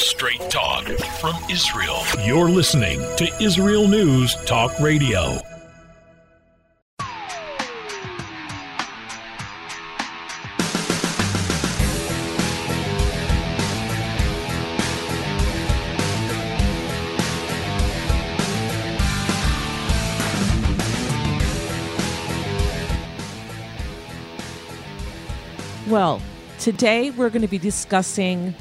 Straight talk from Israel. You're listening to Israel News Talk Radio. Well, today we're going to be discussing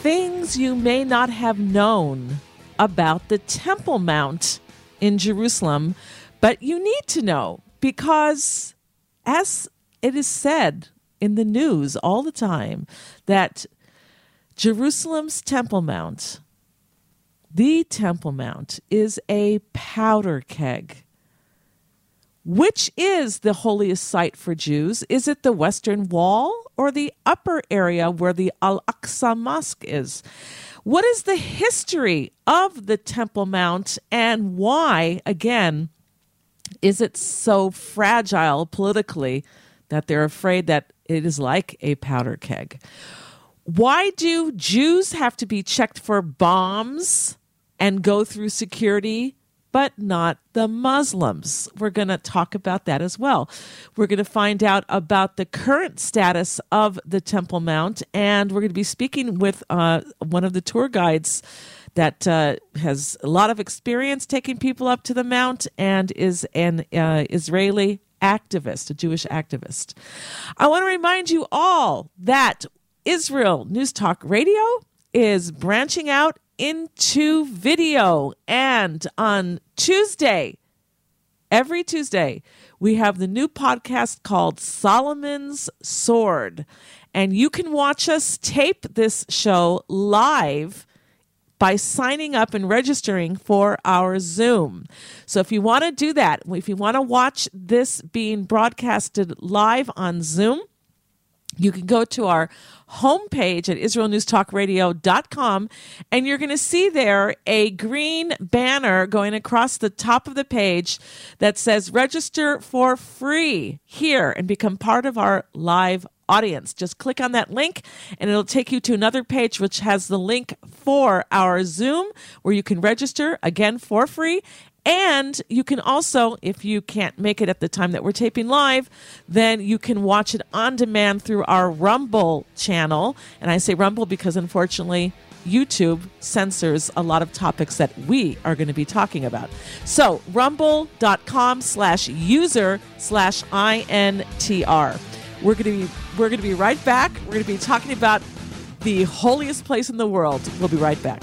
things you may not have known about the Temple Mount in Jerusalem, but you need to know because, as it is said in the news all the time, that Jerusalem's Temple Mount, the Temple Mount, is a powder keg. Which is the holiest site for Jews? Is it the Western Wall or the upper area where the Al Aqsa Mosque is? What is the history of the Temple Mount and why, again, is it so fragile politically that they're afraid that it is like a powder keg? Why do Jews have to be checked for bombs and go through security but not the Muslims. We're going to talk about that as well. We're going to find out about the current status of the Temple Mount, and we're going to be speaking with uh, one of the tour guides that uh, has a lot of experience taking people up to the Mount and is an uh, Israeli activist, a Jewish activist. I want to remind you all that Israel News Talk Radio is branching out into video. And on Tuesday, every Tuesday, we have the new podcast called Solomon's Sword. And you can watch us tape this show live by signing up and registering for our Zoom. So if you want to do that, if you want to watch this being broadcasted live on Zoom, you can go to our homepage at israelnewstalkradio.com and you're going to see there a green banner going across the top of the page that says register for free here and become part of our live audience. Just click on that link and it'll take you to another page which has the link for our Zoom where you can register again for free and you can also, if you can't make it at the time that we're taping live, then you can watch it on demand through our Rumble channel. And I say Rumble because unfortunately, YouTube censors a lot of topics that we are going to be talking about. So, rumble.com slash user slash INTR. We're going to be we're going to be right back. We're going to be talking about the holiest place in the world. We'll be right back.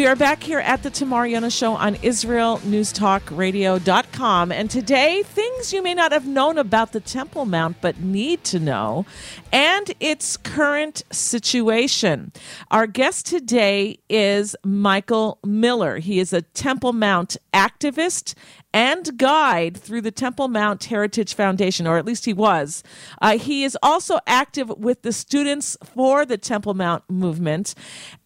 We are back here at the Tamar Yona Show on IsraelNewsTalkRadio.com. And today, things you may not have known about the Temple Mount but need to know and its current situation. Our guest today is Michael Miller. He is a Temple Mount activist and guide through the Temple Mount Heritage Foundation, or at least he was. Uh, he is also active with the Students for the Temple Mount movement,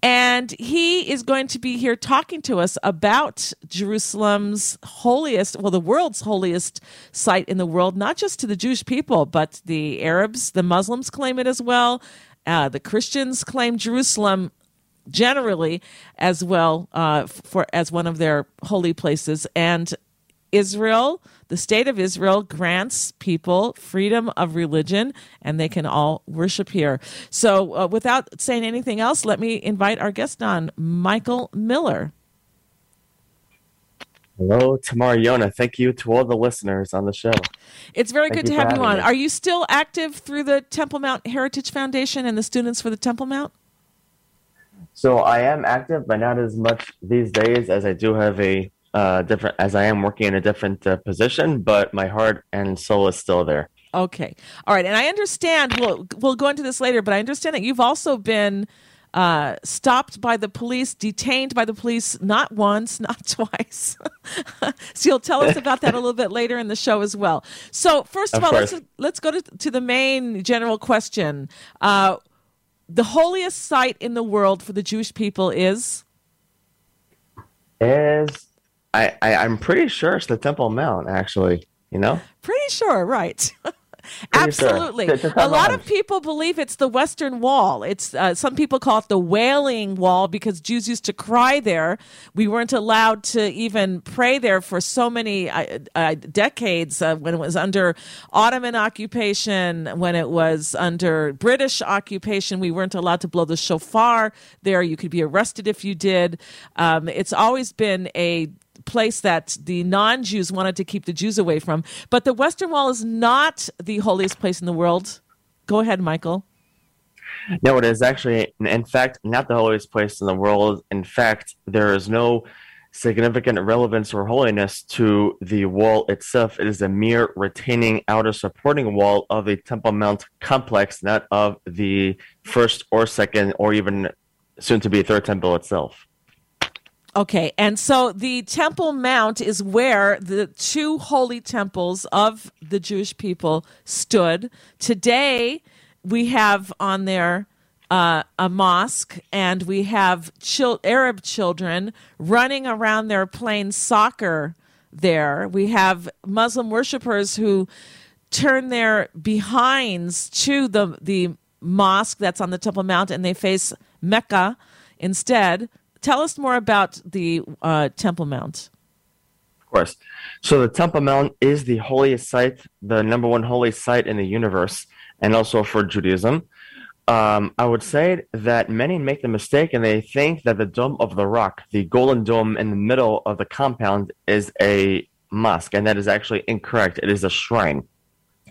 and he is going to be here talking to us about Jerusalem's holiest, well, the world's holiest site in the world, not just to the Jewish people, but the Arabs, the Muslims claim it as well. Uh, the Christians claim Jerusalem generally as well uh, for as one of their holy places and Israel, the state of Israel grants people freedom of religion and they can all worship here. So, uh, without saying anything else, let me invite our guest on, Michael Miller. Hello, Tamar Yona. Thank you to all the listeners on the show. It's very Thank good to have you on. me. Are you still active through the Temple Mount Heritage Foundation and the Students for the Temple Mount? So I am active, but not as much these days as I do have a uh, different, as I am working in a different uh, position, but my heart and soul is still there. Okay. All right. And I understand, we'll, we'll go into this later, but I understand that you've also been uh, stopped by the police, detained by the police, not once, not twice. so you'll tell us about that a little bit later in the show as well. So, first of, Of all, let's, let's go to, to the main general question. Uh, the holiest site in the world for the Jewish people is? Is I, I I'm pretty sure it's the Temple Mount, actually. You know, Pretty sure, right? Pretty. Absolutely. To A lot of people believe it's the Western Wall. It's uh, some people call it the Wailing Wall because Jews used to cry there. We weren't allowed to even pray there for so many uh, uh, decades uh, when it was under Ottoman occupation, when it was under British occupation. We weren't allowed to blow the shofar there. You could be arrested if you did. Um, it's always been a place that the non-Jews wanted to keep the Jews away from. But the Western Wall is not the holiest place in the world. Go ahead, Michael. no, it is actually, in fact, not the holiest place in the world. In fact, there is no significant relevance or holiness to the wall itself. It is a mere retaining outer supporting wall of the Temple Mount complex, not of the first or second or even soon to be third temple itself. Okay, and so the Temple Mount is where the two holy temples of the Jewish people stood. Today, we have on there uh, a mosque, and we have chil- Arab children running around there playing soccer there. We have Muslim worshippers who turn their behinds to the the mosque that's on the Temple Mount, and they face Mecca instead. Tell us more about the uh, Temple Mount. Of course. So the Temple Mount is the holiest site, the number one holy site in the universe, and also for Judaism. Um, I would say that many make the mistake and they think that the Dome of the Rock, the golden dome in the middle of the compound, is a mosque, and that is actually incorrect. It is a shrine.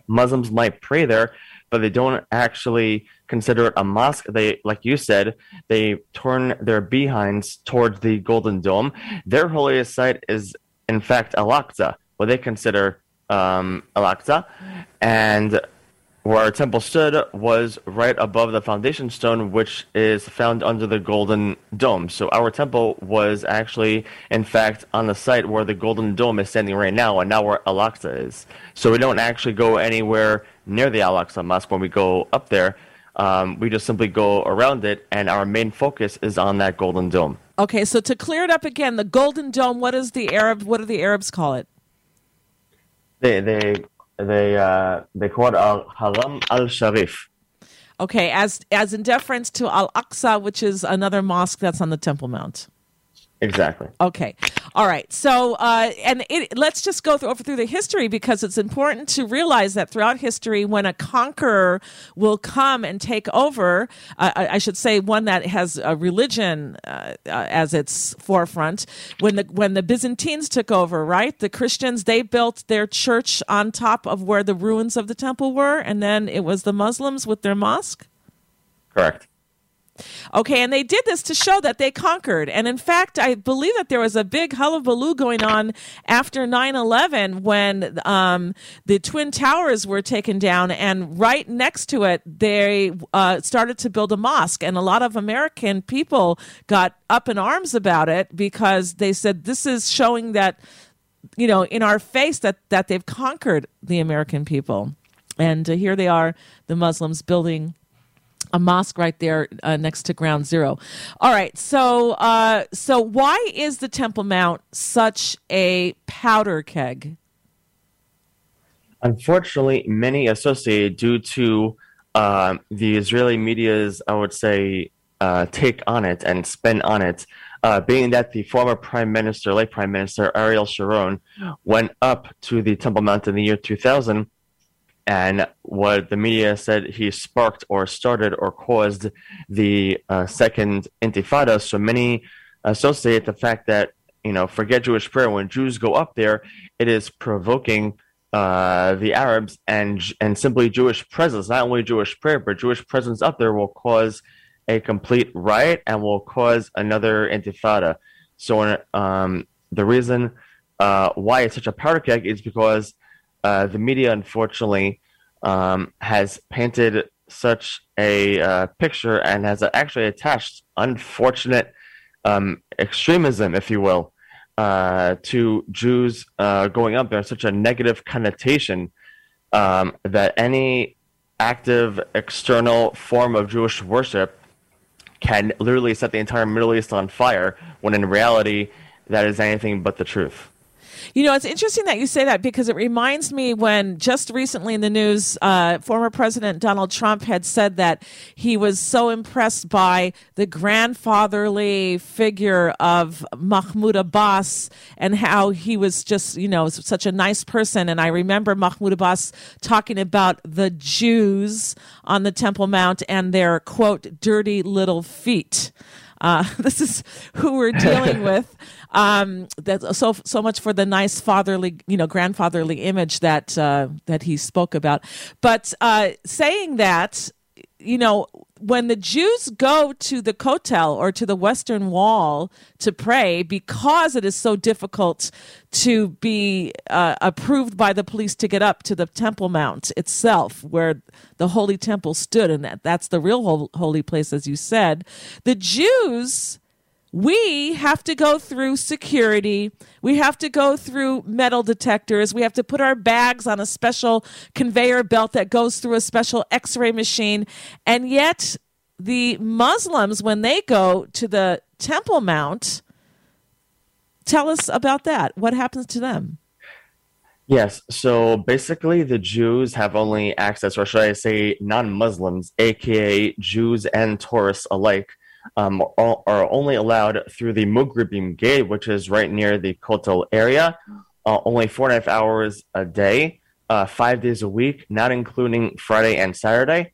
Muslims might pray there, but they don't actually consider it a mosque. They, like you said, they turn their behinds towards the Golden Dome. Their holiest site is, in fact, Al Aqsa, what they consider um, Al Aqsa, and where our temple stood was right above the foundation stone, which is found under the Golden Dome. So our temple was actually, in fact, on the site where the Golden Dome is standing right now, and now where Al Aqsa is. So we don't actually go anywhere near the Al Aqsa Mosque when we go up there. Um, we just simply go around it, and our main focus is on that Golden Dome. Okay, so to clear it up again, the Golden Dome. What is the Arab? What do the Arabs call it? They they they uh, they call it Al Haram Al Sharif. Okay, as as in deference to Al Aqsa, which is another mosque that's on the Temple Mount. Exactly. Okay, all right. So, uh, and it, let's just go through, over through the history because it's important to realize that throughout history, when a conqueror will come and take over, uh, I, I should say one that has a religion uh, uh, as its forefront. When the when the Byzantines took over, right, the Christians they built their church on top of where the ruins of the temple were, and then it was the Muslims with their mosque. Correct. Okay, and they did this to show that they conquered. And in fact, I believe that there was a big hullabaloo going on after 9 11 when um, the Twin Towers were taken down, and right next to it, they uh, started to build a mosque. And a lot of American people got up in arms about it because they said this is showing that, you know, in our face that, that they've conquered the American people. And uh, here they are, the Muslims building a mosque right there uh, next to ground zero. All right so uh, so why is the temple mount such a powder keg? Unfortunately, many associate due to um, the Israeli media's, I would say, uh, take on it and spin on it, uh, being that the former prime minister, late prime minister Ariel Sharon, went up to the Temple Mount in the year 2000, and what the media said he sparked or started or caused the uh, second Intifada. So many associate the fact that you know, forget Jewish prayer. When Jews go up there, it is provoking uh, the Arabs and and simply Jewish presence. Not only Jewish prayer, but Jewish presence up there will cause a complete riot and will cause another intifada. So um, the reason uh, why it's such a powder keg is because uh, the media, unfortunately, um, has painted such a uh, picture and has actually attached unfortunate um, extremism, if you will, uh, to Jews uh, going up there, such a negative connotation um, that any active external form of Jewish worship can literally set the entire Middle East on fire, when in reality, that is anything but the truth. You know, it's interesting that you say that because it reminds me when just recently in the news, uh, former President Donald Trump had said that he was so impressed by the grandfatherly figure of Mahmoud Abbas and how he was just, you know, such a nice person. And I remember Mahmoud Abbas talking about the Jews on the Temple Mount and their, quote, dirty little feet. Uh, this is who we're dealing with. Um, that so so much for the nice fatherly, you know, grandfatherly image that uh, that he spoke about. But uh, saying that, you know, when the Jews go to the Kotel or to the Western Wall to pray, because it is so difficult to be uh, approved by the police to get up to the Temple Mount itself, where the Holy Temple stood, and that, that's the real holy place, as you said, the Jews we have to go through security. We have to go through metal detectors. We have to put our bags on a special conveyor belt that goes through a special x ray machine. And yet, the Muslims, when they go to the Temple Mount, tell us about that. What happens to them? Yes. So basically, the Jews have only access, or should I say, non Muslims, aka Jews and tourists alike, um, are, only allowed through the Mugribim Gate, which is right near the Kotel area, uh, only four and a half hours a day, uh, five days a week, not including Friday and Saturday.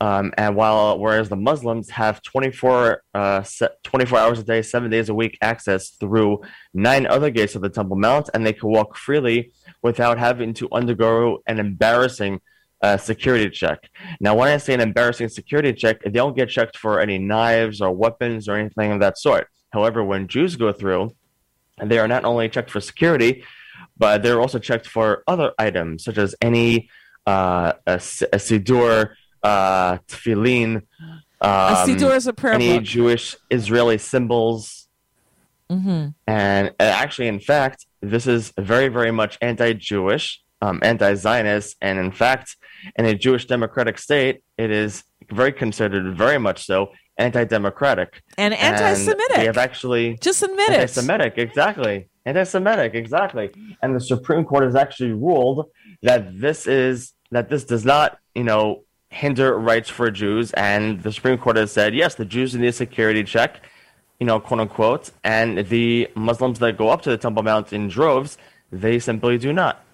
Um, and while whereas the Muslims have 24, uh, 24 hours a day, seven days a week access through nine other gates of the Temple Mount, and they can walk freely without having to undergo an embarrassing uh, security check. Now, when I say an embarrassing security check, they don't get checked for any knives or weapons or anything of that sort. However, when Jews go through, they are not only checked for security, but they're also checked for other items such as any uh, a, a siddur, uh, tefillin, um, a siddur is a prayer any book. Jewish Israeli symbols. Mm-hmm. And uh, actually, in fact, this is very, very much anti-Jewish, um, anti-Zionist, and in fact, in a Jewish democratic state, it is very considered very much so anti-democratic and anti-Semitic. they have actually just admit it. Anti-Semitic, exactly. Anti-Semitic, exactly. And the Supreme Court has actually ruled that this is that this does not, you know, hinder rights for Jews. And the Supreme Court has said yes, the Jews need a security check, you know, quote unquote, and the Muslims that go up to the Temple Mount in droves, they simply do not.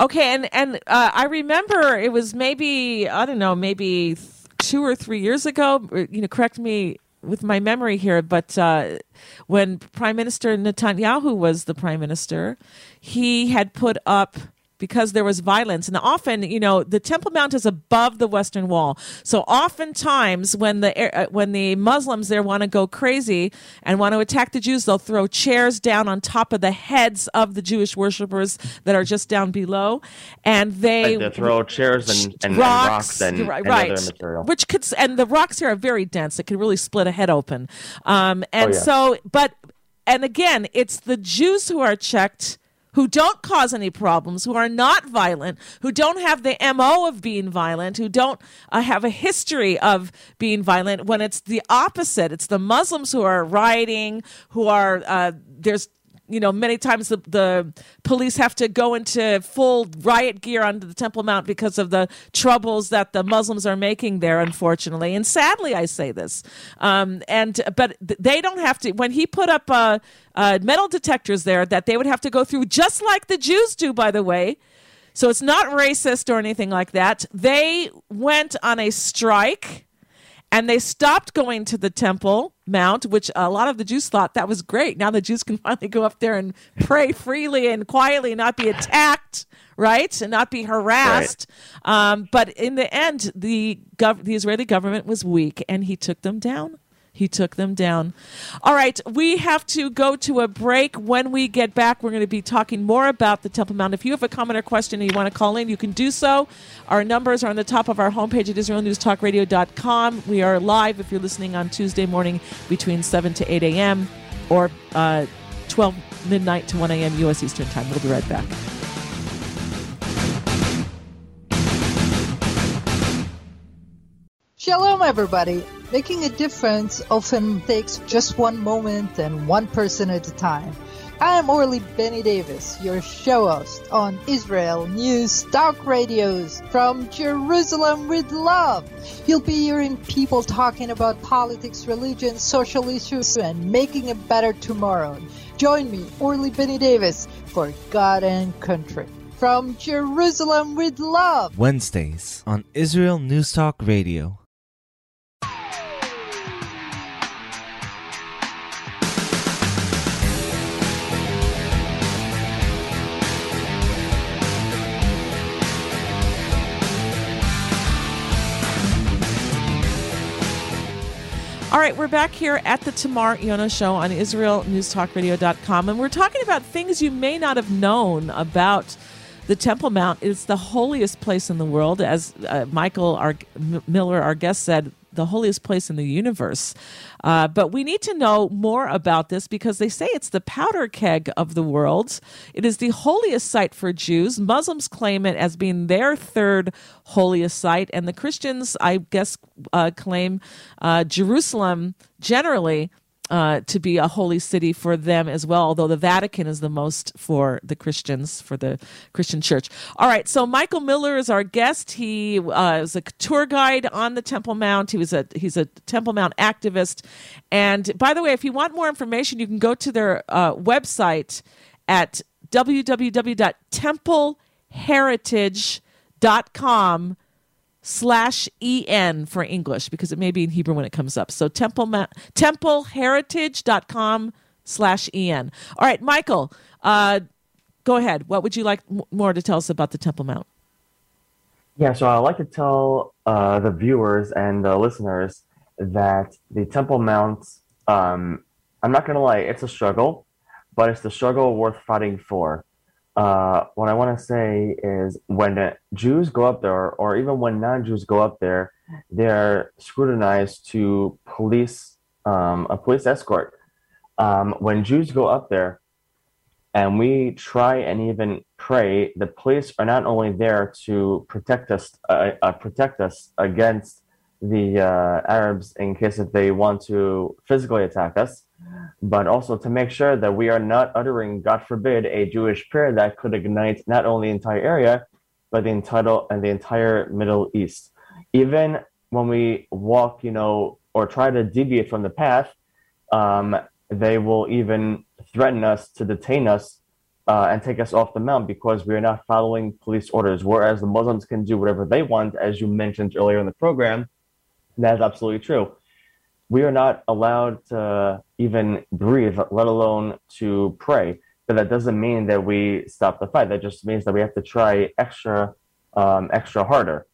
Okay, and and uh, I remember it was maybe I don't know, maybe two or three years ago. You know, correct me with my memory here, but uh, when Prime Minister Netanyahu was the prime minister, he had put up because there was violence. And often, you know, the Temple Mount is above the Western Wall. So oftentimes, when the uh, when the Muslims there want to go crazy and want to attack the Jews, they'll throw chairs down on top of the heads of the Jewish worshippers that are just down below, and they, they throw chairs and, and rocks, and, and, right, right, other material. Which could and the rocks here are very dense. It could really split a head open. Um, and oh, yeah. so, but and again, it's the Jews who are checked who don't cause any problems, who are not violent, who don't have the MO of being violent, who don't uh, have a history of being violent, when it's the opposite. It's the Muslims who are rioting, who are, uh, there's you know, many times the, the police have to go into full riot gear onto the Temple Mount because of the troubles that the Muslims are making there, unfortunately. And sadly, I say this. Um, and but they don't have to. When he put up uh, uh, metal detectors there, that they would have to go through, just like the Jews do, by the way. So it's not racist or anything like that. They went on a strike and they stopped going to the temple Mount, which a lot of the Jews thought that was great. Now the Jews can finally go up there and pray freely and quietly, and not be attacked, right, and not be harassed. Right. Um, but in the end, the gov- the Israeli government was weak, and he took them down. He took them down. All right, we have to go to a break. When we get back, we're going to be talking more about the Temple Mount. If you have a comment or question and you want to call in, you can do so. Our numbers are on the top of our homepage at IsraelNewsTalkRadio.com. We are live if you're listening on Tuesday morning between 7 to 8 a.m. or uh, 12 midnight to 1 a.m. U.S. Eastern Time. We'll be right back. Shalom, everybody. Making a difference often takes just one moment and one person at a time. I am Orly Benny Davis, your show host on Israel News Talk Radios from Jerusalem with Love. You'll be hearing people talking about politics, religion, social issues, and making a better tomorrow. Join me, Orly Benny Davis, for God and Country. From Jerusalem with Love. Wednesdays on Israel News Talk Radio. All right, we're back here at the Tamar Yona Show on IsraelNewsTalkRadio.com, and we're talking about things you may not have known about the Temple Mount. It's the holiest place in the world, as uh, Michael our, Miller, our guest, said the holiest place in the universe. Uh, but we need to know more about this because they say it's the powder keg of the world. It is the holiest site for Jews. Muslims claim it as being their third holiest site, and the Christians, I guess, uh, claim uh, Jerusalem generally uh, to be a holy city for them as well, although the Vatican is the most for the Christians, for the Christian church. All right, so Michael Miller is our guest. He uh, is a tour guide on the Temple Mount. He was a he's a Temple Mount activist. And by the way, if you want more information, you can go to their uh, website at www.templeheritage.com slash en for English because it may be in Hebrew when it comes up. So temple ma- templeheritage.com slash en. All right, Michael, uh, go ahead. What would you like m- more to tell us about the Temple Mount? Yeah, so I'd like to tell uh, the viewers and the listeners that the Temple Mount, um, I'm not going to lie, it's a struggle, but it's the struggle worth fighting for uh, what I want to say is when Jews go up there, or even when non-Jews go up there, they're scrutinized to police um, a police escort. Um, when Jews go up there, and we try and even pray, the police are not only there to protect us, uh, uh, protect us against the uh, Arabs in case if they want to physically attack us, but also to make sure that we are not uttering, God forbid, a Jewish prayer that could ignite not only the entire area, but the entire and the entire Middle East. Even when we walk, you know, or try to deviate from the path, um, they will even threaten us to detain us uh, and take us off the mount because we are not following police orders. Whereas the Muslims can do whatever they want, as you mentioned earlier in the program. That is absolutely true we are not allowed to even breathe, let alone to pray. But that doesn't mean that we stop the fight. That just means that we have to try extra, um, extra harder.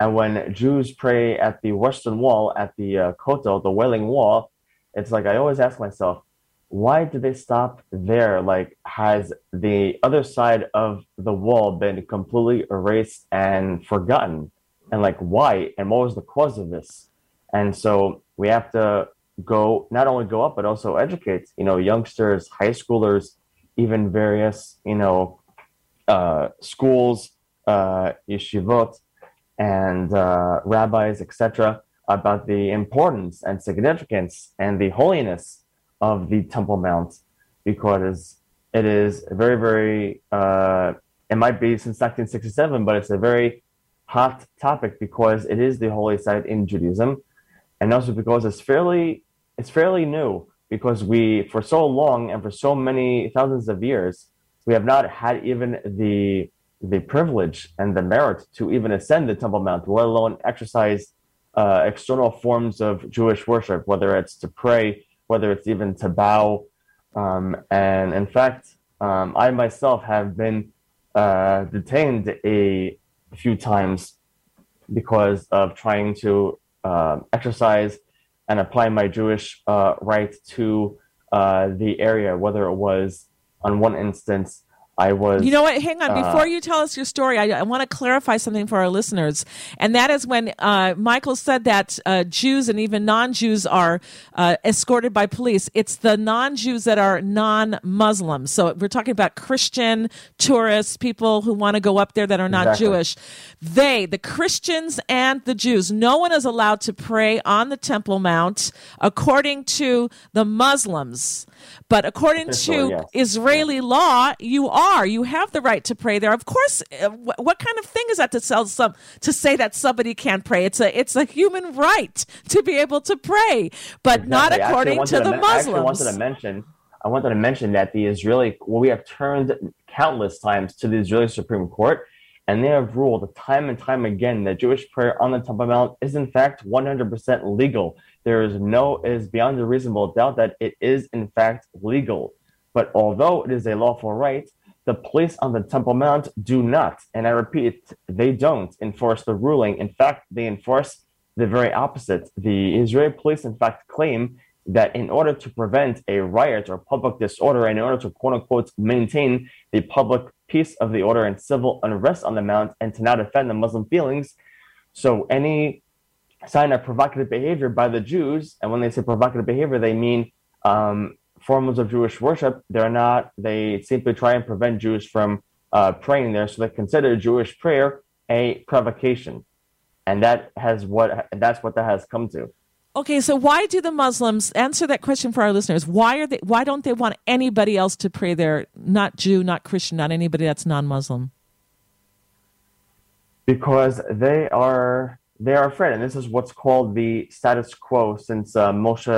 And when Jews pray at the Western Wall, at the uh, Kotel, the Wailing Wall, it's like I always ask myself, why did they stop there? Like, has the other side of the wall been completely erased and forgotten? And like, why? And what was the cause of this? And so we have to go not only go up but also educate you know youngsters high schoolers even various you know uh, schools uh, yeshivot and uh, rabbis etc about the importance and significance and the holiness of the temple mount because it is very very uh, it might be since 1967 but it's a very hot topic because it is the holy site in judaism and also because it's fairly it's fairly new because we for so long and for so many thousands of years we have not had even the the privilege and the merit to even ascend the Temple Mount, let alone exercise uh, external forms of Jewish worship, whether it's to pray, whether it's even to bow. Um, and in fact, um, I myself have been uh, detained a few times because of trying to uh, exercise and apply my Jewish uh, right to uh, the area, whether it was on one instance I was. You know what? Hang on. uh, Before you tell us your story, I, I want to clarify something for our listeners. And that is when uh, Michael said that uh, Jews and even non Jews are uh, escorted by police. It's the non Jews that are non Muslims. So we're talking about Christian tourists, people who want to go up there that are not Exactly. Jewish. They, the Christians and the Jews, no one is allowed to pray on the Temple Mount according to the Muslims. But according Officially, to yes. Israeli law, you are. You have the right to pray there. Of course, uh, what kind of thing is that to sell some to say that somebody can't pray? It's a it's a human right to be able to pray, but not Exactly. I actually according to the I Muslims. wanted to mention. I wanted to mention that the Israeli, well, we have turned countless times to the Israeli Supreme Court, and they have ruled time and time again that Jewish prayer on the Temple Mount is in fact 100% legal. There is no, it is beyond a reasonable doubt that it is in fact legal. But although it is a lawful right, the police on the Temple Mount do not, and I repeat, they don't enforce the ruling. In fact, they enforce the very opposite. The Israeli police, in fact, claim that in order to prevent a riot or public disorder, in order to quote unquote maintain the public peace of the order and civil unrest on the Mount, and to not offend the Muslim feelings, so any sign of provocative behavior by the Jews, and when they say provocative behavior, they mean um, forms of Jewish worship. They're not. They simply try and prevent Jews from uh, praying there, so they consider Jewish prayer a provocation, and that has what that's what that has come to. Okay, so why do the Muslims answer that question for our listeners? Why are they? Why don't they want anybody else to pray there? Not Jew, not Christian, not anybody that's non-Muslim. because they are they are afraid, and this is what's called the status quo. Since uh, Moshe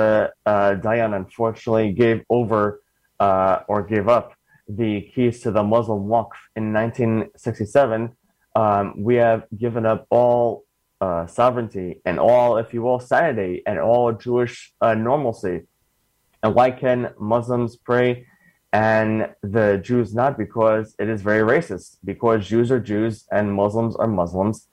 uh, Dayan unfortunately gave over uh, or gave up the keys to the Muslim Waqf in 1967, um, we have given up all uh, sovereignty and all, if you will, sanity and all Jewish uh, normalcy. And why can Muslims pray and the Jews not? Because it is very racist. Because Jews are Jews and Muslims are Muslims,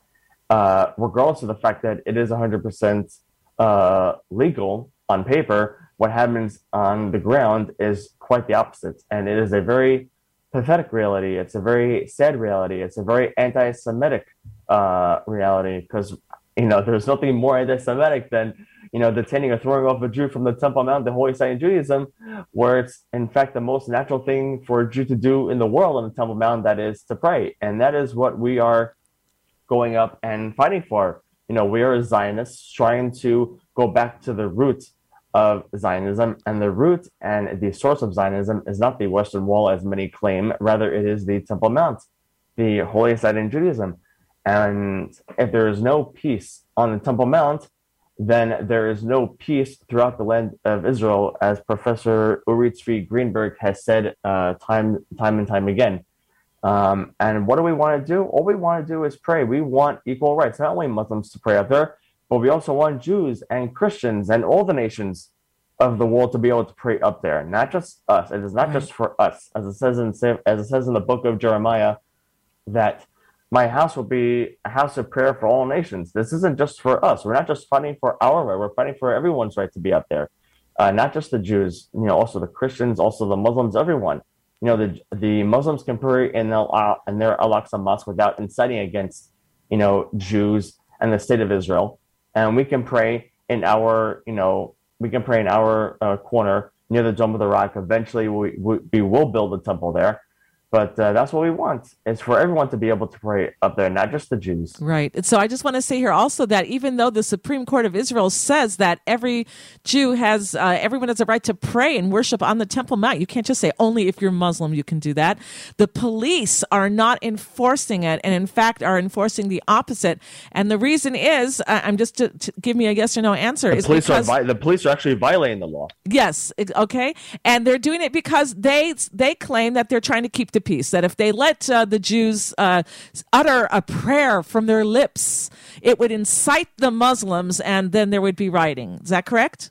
uh, regardless of the fact that it is 100% uh, legal on paper. What happens on the ground is quite the opposite, and it is a very pathetic reality. It's a very sad reality. It's a very anti-Semitic uh, reality because you know there's nothing more anti-Semitic than you know detaining or throwing off a Jew from the Temple Mount, the holy site in Judaism, where it's in fact the most natural thing for a Jew to do in the world on the Temple Mount, that is to pray, and that is what we are going up and fighting for. You know, we are Zionists trying to go back to the root of Zionism, and the root and the source of Zionism is not the Western Wall, as many claim. Rather, it is the Temple Mount, the holiest site in Judaism. And if there is no peace on the Temple Mount, then there is no peace throughout the land of Israel, as Professor Uri Tzvi Greenberg has said uh, time, time and time again. Um, and what do we want to do? All we want to do is pray. We want equal rights, not only Muslims to pray out there, but we also want Jews and Christians and all the nations of the world to be able to pray up there. Not just us. It is not just for us, as it says in as it says in the book of Jeremiah, that my house will be a house of prayer for all nations. This isn't just for us. We're not just fighting for our right. We're fighting for everyone's right to be up there, uh, not just the Jews. You know, also the Christians, also the Muslims, everyone. You know, the the Muslims can pray in their in their Al-Aqsa mosque without inciting against you know Jews and the state of Israel, and we can pray in our you know we can pray in our uh, corner near the Dome of the Rock. Eventually, we, we, we will build a temple there. But uh, that's what we want is for everyone to be able to pray up there, not just the Jews. Right. So I just want to say here also that even though the Supreme Court of Israel says that every Jew has, uh, everyone has a right to pray and worship on the Temple Mount, you can't just say only if you're Muslim you can do that. The police are not enforcing it and in fact are enforcing the opposite. And the reason is, uh, I'm just to, to give me a yes or no answer. The is police, are vi- the police are actually violating the law. Yes, okay. And they're doing it because they they claim that they're trying to keep the peace. That if they let uh, the Jews uh, utter a prayer from their lips, it would incite the Muslims, and then there would be rioting. Is that correct?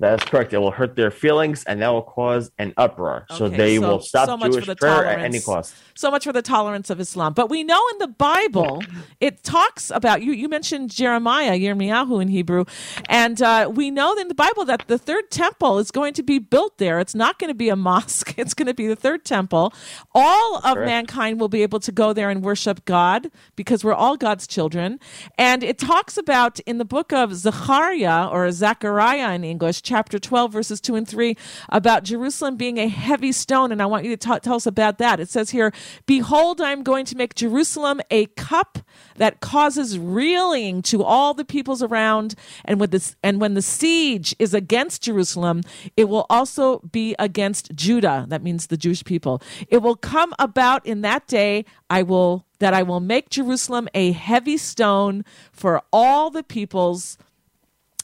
That is correct. It will hurt their feelings and that will cause an uproar. so they so- will stop so Jewish for the prayer at any tolerance. cost. So much for the tolerance of Islam. But we know in the Bible, it talks about you. You mentioned Jeremiah, Yirmiyahu in Hebrew, and uh, we know in the Bible that the third temple is going to be built there. It's not going to be a mosque. It's going to be the third temple. All of Correct. mankind will be able to go there and worship God because we're all God's children. And it talks about in the book of Zechariah or Zechariah in English, chapter 12, verses 2 and 3, about Jerusalem being a heavy stone. And I want you to ta- tell us about that. It says here, Behold, I am going to make Jerusalem a cup that causes reeling to all the peoples around. And with this, and when the siege is against Jerusalem, it will also be against Judah. That means the Jewish people. It will come about in that day. I will that I will make Jerusalem a heavy stone for all the peoples.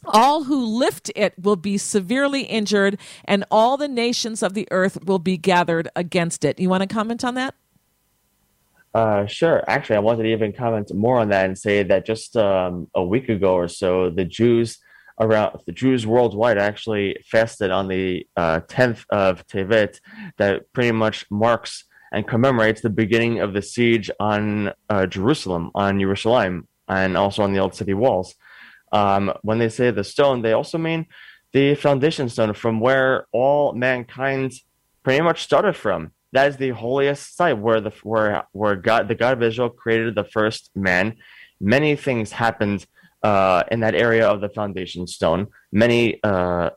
All who lift it will be severely injured, and all the nations of the earth will be gathered against it. You want to comment on that? Uh, sure. Actually, I wanted to even comment more on that and say that just um, a week ago or so, the Jews around the Jews worldwide actually fasted on the uh, 10th of Tevet, that pretty much marks and commemorates the beginning of the siege on uh, Jerusalem, on Jerusalem, and also on the old city walls. Um, when they say the stone, they also mean the foundation stone from where all mankind pretty much started from. That is the holiest site where the where where God the God of Israel created the first man. Many things happened uh, in that area of the foundation stone. Many uh,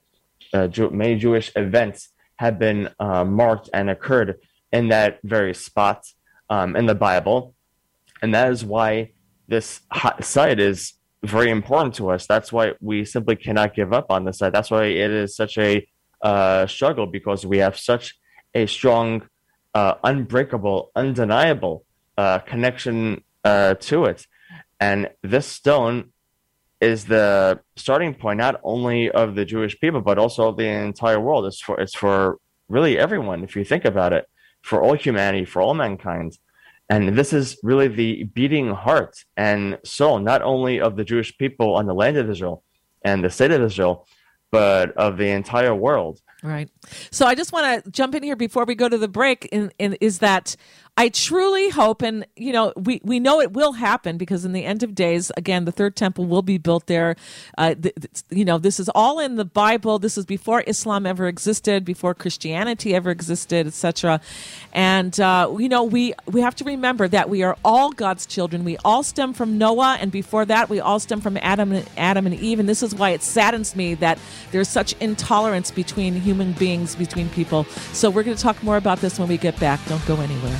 uh, Jew- many Jewish events have been uh, marked and occurred in that very spot um, in the Bible, and that is why this site is very important to us. That's why we simply cannot give up on this site. That's why it is such a uh, struggle because we have such a strong, uh, unbreakable, undeniable uh, connection uh, to it. And this stone is the starting point not only of the Jewish people but also of the entire world. It's for it's for really everyone if you think about it, for all humanity, for all mankind. And this is really the beating heart and soul, not only of the Jewish people on the land of Israel and the state of Israel, but of the entire world. Right. So I just want to jump in here before we go to the break. In, in, is that I truly hope, and you know, we, we know it will happen because in the end of days, again, the third temple will be built there. Uh, th- th- you know, this is all in the Bible. This is before Islam ever existed, before Christianity ever existed, etc. And uh, you know, we we have to remember that we are all God's children. We all stem from Noah, and before that, we all stem from Adam and Adam and Eve. And this is why it saddens me that there's such intolerance between human beings, between people. So we're going to talk more about this when we get back. Don't go anywhere.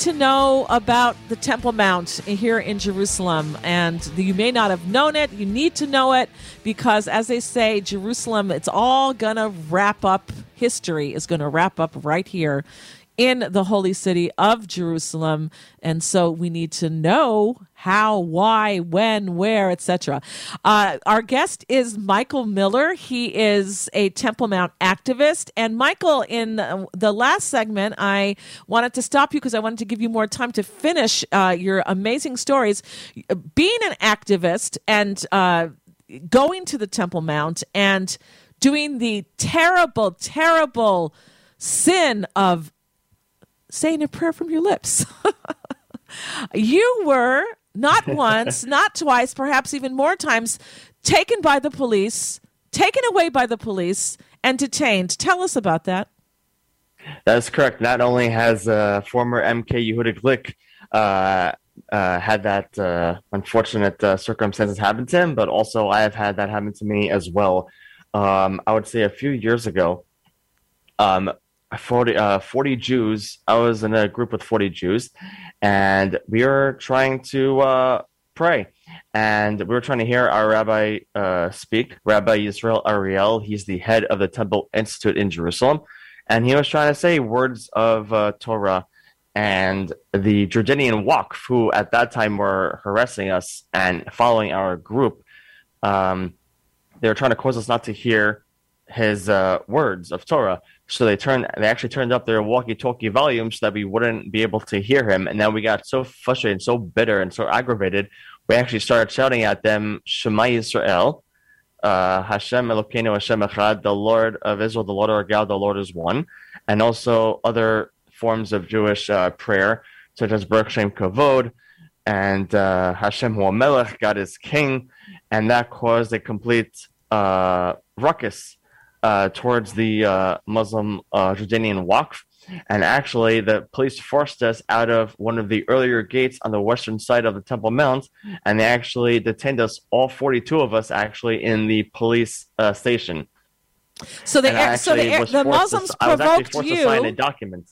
To know about the Temple Mount here in Jerusalem. And you may not have known it. You need to know it because, as they say, Jerusalem, it's all going to wrap up, history is going to wrap up right here in the holy city of Jerusalem. And so we need to know how, why, when, where, etc. Uh, our guest is Michael Miller. He is a Temple Mount activist. And Michael, in the last segment, I wanted to stop you because I wanted to give you more time to finish uh, your amazing stories. Being an activist and uh, going to the Temple Mount and doing the terrible, terrible sin of saying a prayer from your lips. you were not once, not twice, perhaps even more times taken by the police, taken away by the police, and detained. Tell us about that. That's correct. Not only has uh, former MK Yehuda Glick uh, uh, had that uh, unfortunate uh, circumstances happen to him, but also I have had that happen to me as well. Um, I would say a few years ago, um, 40, uh, 40 Jews, I was in a group with 40 Jews, and we were trying to uh, pray. And we were trying to hear our rabbi uh, speak, Rabbi Yisrael Ariel. He's the head of the Temple Institute in Jerusalem. And he was trying to say words of Torah and the Jordanian Waqf, who at that time were harassing us and following our group, um, they were trying to cause us not to hear his uh, words of Torah. So they turned, they actually turned up their walkie-talkie volume so that we wouldn't be able to hear him. And then we got so frustrated, so bitter, and so aggravated, we actually started shouting at them, "Shema Yisrael, uh, Hashem Elokeinu Hashem Echad, the Lord of Israel, the Lord our God, the Lord is one," and also other forms of Jewish uh, prayer, such as Baruch Shem Kavod and uh, Hashem Hu Melech, God is King, and that caused a complete uh, ruckus uh, towards the uh, Muslim uh, Jordanian Waqf. And actually, the police forced us out of one of the earlier gates on the western side of the Temple Mount, and they actually detained us, all 42 of us, actually, in the police station. So the, so the, the Muslims to, provoked you. To sign a document.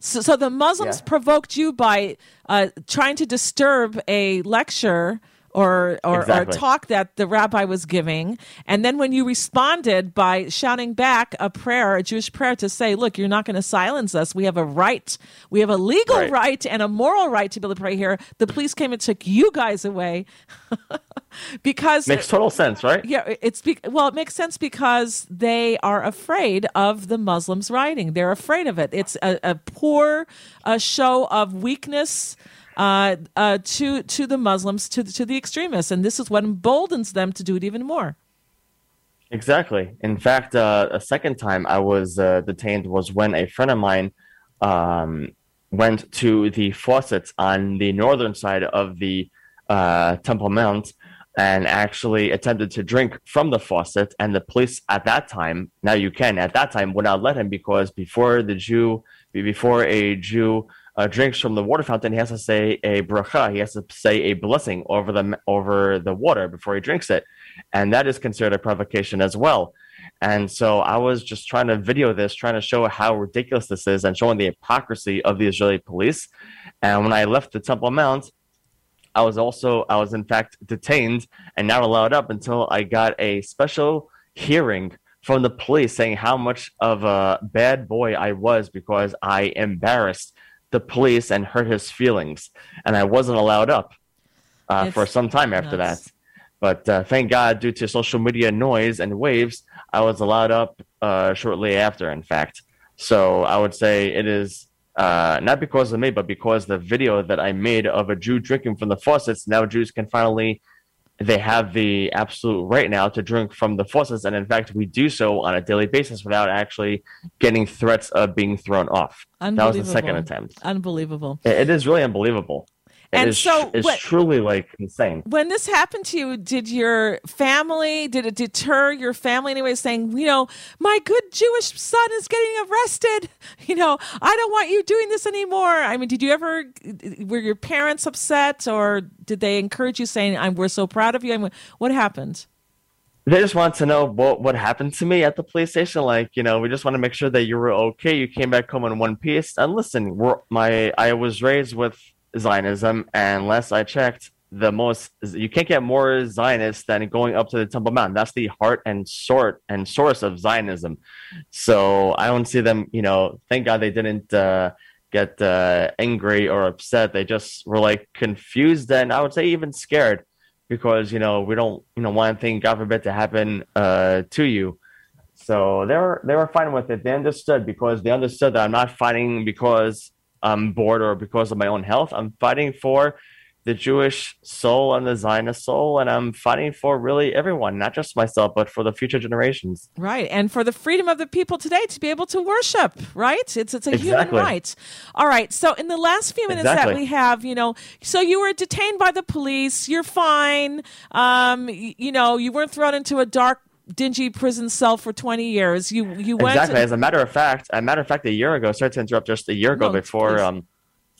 So, so the Muslims yeah. provoked you by uh, trying to disturb a lecture or or, exactly. or, talk that the rabbi was giving, and then when you responded by shouting back a prayer, a Jewish prayer, to say, "Look, you're not going to silence us. We have a right, we have a legal right. right. and a moral right to be able to pray here." The police came and took you guys away. because makes total sense, right? Yeah, it's be- well, it makes sense because they are afraid of the Muslims rioting. They're afraid of it. It's a, a poor a show of weakness. Uh, uh, to to the Muslims, to to the extremists, and this is what emboldens them to do it even more. Exactly. In fact, uh, a second time I was uh, detained was when a friend of mine um, went to the faucets on the northern side of the uh, Temple Mount and actually attempted to drink from the faucet. And the police at that time, now you can, at that time, would not let him because before the Jew, before a Jew uh, drinks from the water fountain, he has to say a bracha. He has to say a blessing over the over the water before he drinks it, and that is considered a provocation as well. And so I was just trying to video this, trying to show how ridiculous this is, and showing the hypocrisy of the Israeli police. And when I left the Temple Mount, I was also, I was in fact detained and not allowed up until I got a special hearing from the police saying how much of a bad boy I was because I embarrassed the police and hurt his feelings. And I wasn't allowed up uh, for some time after nuts. that. But uh, thank God, due to social media noise and waves, I was allowed up uh, shortly after, in fact. So I would say it is uh, not because of me, but because the video that I made of a Jew drinking from the faucets, now Jews can finally, they have the absolute right now to drink from the faucets. And in fact, we do so on a daily basis without actually getting threats of being thrown off. That was the second attempt. Unbelievable. it, it is really unbelievable. It and is, so it's truly like insane. When this happened to you, did your family, did it deter your family anyway, saying, you know, my good Jewish son is getting arrested. You know, I don't want you doing this anymore. I mean, did you ever, were your parents upset or did they encourage you saying, I'm, we're so proud of you? I mean, what happened? They just want to know what, what happened to me at the police station. Like, you know, we just want to make sure that you were okay. You came back home in one piece. And listen, we're, my, I was raised with Zionism, and last I checked, the most you can't get more Zionist than going up to the Temple Mount. That's the heart and sort and source of Zionism. So I don't see them. You know, thank God they didn't uh, get uh, angry or upset. They just were like confused and I would say even scared because you know we don't you know want anything God forbid to happen uh, to you. So they were they were fine with it. They understood because they understood that I'm not fighting because I'm bored or because of my own health. I'm fighting for the Jewish soul and the Zionist soul, and I'm fighting for really everyone, not just myself, but for the future generations. Right, and for the freedom of the people today to be able to worship. Right, it's it's a Exactly. human right. All right. So in the last few minutes that we have, you know, so you were detained by the police. You're fine. Um, y- you know, you weren't thrown into a dark. Dingy prison cell for twenty years. You you went exactly. As a matter of fact, a matter of fact, a year ago. Sorry to interrupt. Just a year ago, No, before please. um,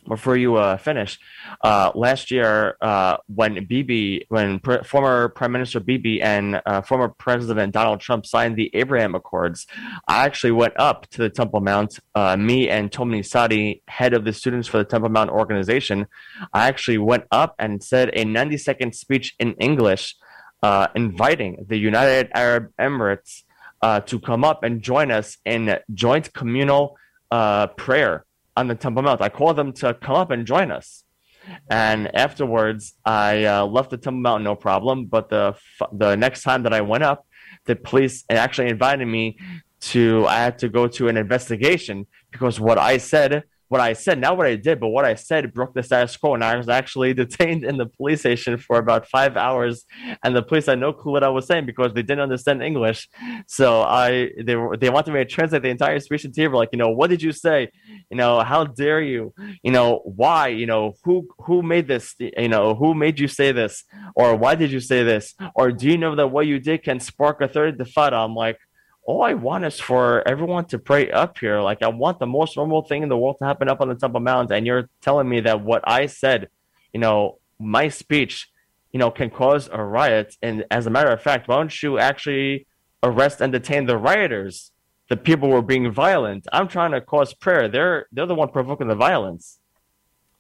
before you uh, finish, uh, last year uh, when Bibi, when pr- former Prime Minister Bibi and uh, former President Donald Trump signed the Abraham Accords, I actually went up to the Temple Mount. Uh, me and Tom Nisani, head of the Students for the Temple Mount organization, I actually went up and said a 90 second speech in English, uh, inviting the United Arab Emirates uh, to come up and join us in joint communal uh, prayer on the Temple Mount. I called them to come up and join us. And afterwards, I uh, left the Temple Mount no problem. But the the next time that I went up, the police actually invited me to. I had to go to an investigation because what I said, what I said, not what I did, but what I said broke the status quo, and I was actually detained in the police station for about five hours. And the police had no clue what I was saying because they didn't understand English. So I they they wanted me to translate the entire speech to you. Like, you know, what did you say? You know, how dare you? You know, why? You know, who who made this? You know, who made you say this? Or why did you say this? Or do you know that what you did can spark a third intifada? I'm like, all I want is for everyone to pray up here. Like, I want the most normal thing in the world to happen up on the top of Mount, and you're telling me that what I said, you know, my speech, you know, can cause a riot. And as a matter of fact, why don't you actually arrest and detain the rioters? The people were being violent. I'm trying to cause prayer. They're they're the one provoking the violence.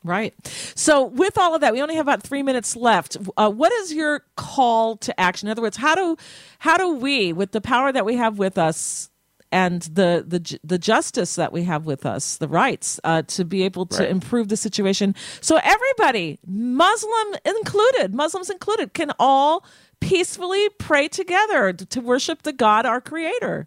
Right. So, with all of that, we only have about three minutes left. Uh, what is your call to action? In other words, how do how do we, with the power that we have with us and the the the justice that we have with us, the rights uh, to be able to Right. improve the situation, so everybody, Muslim included, Muslims included, can all peacefully pray together to worship the God, our Creator.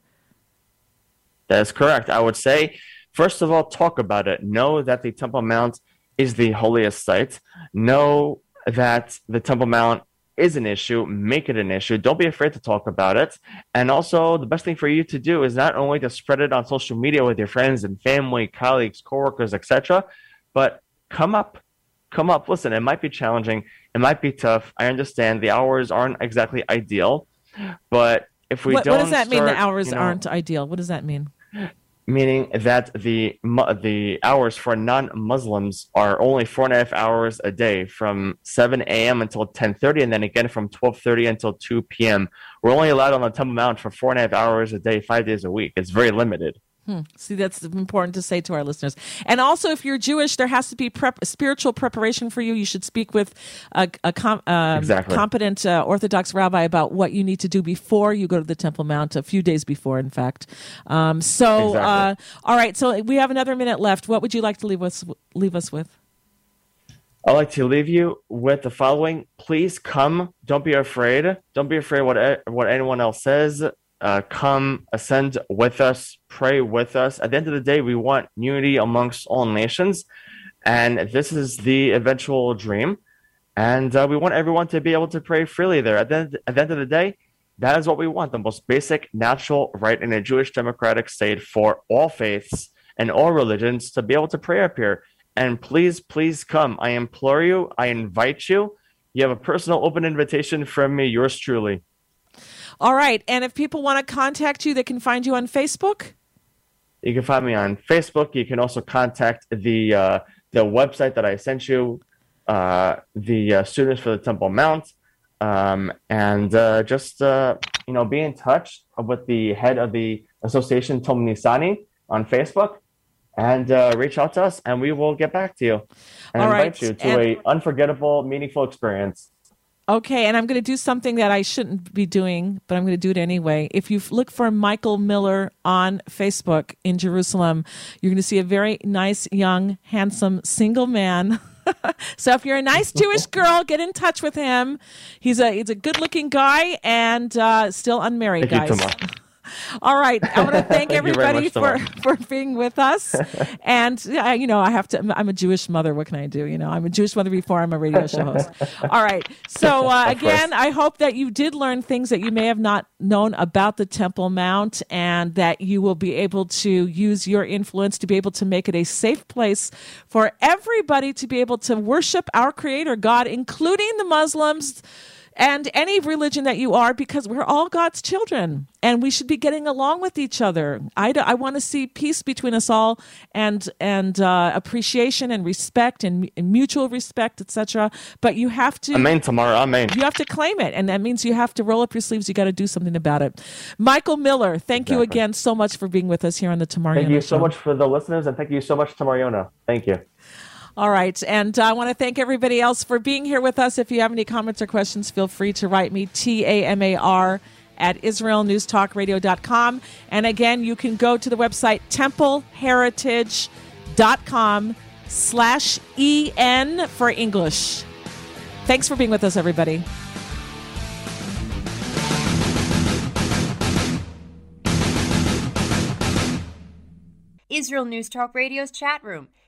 That is correct. I would say, first of all, talk about it. Know that the Temple Mount is the holiest site. Know that the Temple Mount is an issue. Make it an issue. Don't be afraid to talk about it. And also, the best thing for you to do is not only to spread it on social media with your friends and family, colleagues, coworkers, etc., but come up. Come up. Listen, it might be challenging. It might be tough. I understand the hours aren't exactly ideal, but if we What, don't, what does that mean? The hours you know, aren't ideal. What does that mean? Meaning that the the hours for non-Muslims are only four and a half hours a day, from 7 a.m. until 10:30, and then again from 12:30 until 2 p.m. We're only allowed on the Temple Mount for four and a half hours a day, five days a week. It's very limited. Hmm. See, that's important to say to our listeners. And also, if you're Jewish, there has to be prep, spiritual preparation for you. You should speak with a, a com, um, Exactly. competent uh, Orthodox rabbi about what you need to do before you go to the Temple Mount, a few days before, in fact. Um, so, Exactly. uh, all right. So we have another minute left. What would you like to leave us leave us with? I'd like to leave you with the following. Please come. Don't be afraid. Don't be afraid what what anyone else says. Uh, come, ascend with us, pray with us. At the end of the day, we want unity amongst all nations, and this is the eventual dream. And uh, we want everyone to be able to pray freely there. At the, at the end of the day, that is what we want the most basic, natural right in a Jewish democratic state for all faiths and all religions to be able to pray up here. And please, please come. I implore you, I invite you. You have a personal open invitation from me, yours truly. All right. And if people want to contact you, they can find you on Facebook. You can find me on Facebook. You can also contact the uh, the website that I sent you, uh, the uh, Students for the Temple Mount, um, and uh, just uh, you know be in touch with the head of the association, Tom Nisani, on Facebook, and uh, reach out to us, and we will get back to you and All invite right, you to and- a unforgettable, meaningful experience. Okay, and I'm going to do something that I shouldn't be doing, but I'm going to do it anyway. If you look for Michael Miller on Facebook in Jerusalem, you're going to see a very nice, young, handsome, single man. so if you're a nice Jewish girl, get in touch with him. He's a he's a good-looking guy and uh, still unmarried, Thank guys. All right, I want to thank, Thank everybody for for being with us. and uh, you know, I have to. I'm a Jewish mother. What can I do? You know, I'm a Jewish mother before I'm a radio show host. All right. So uh, again, I hope that you did learn things that you may have not known about the Temple Mount, and that you will be able to use your influence to be able to make it a safe place for everybody to be able to worship our Creator God, including the Muslims and any religion that you are because we're all God's children and we should be getting along with each other. I, I want to see peace between us all and and uh, appreciation and respect and, and mutual respect, etc. But you have to Amen, Tamara. Amen. you have to claim it, and that means you have to roll up your sleeves. You got to do something about it. Michael Miller, thank you again so much for being with us here on the Tamar Yonah Thank you so Show. much for the listeners, and thank you so much to Mariona. Thank you. All right. And I want to thank everybody else for being here with us. If you have any comments or questions, feel free to write me, T A M A R, at IsraelNewsTalkRadio.com. And again, you can go to the website templeheritage.com slash EN for English. Thanks for being with us, everybody. Israel News Talk Radio's chat room.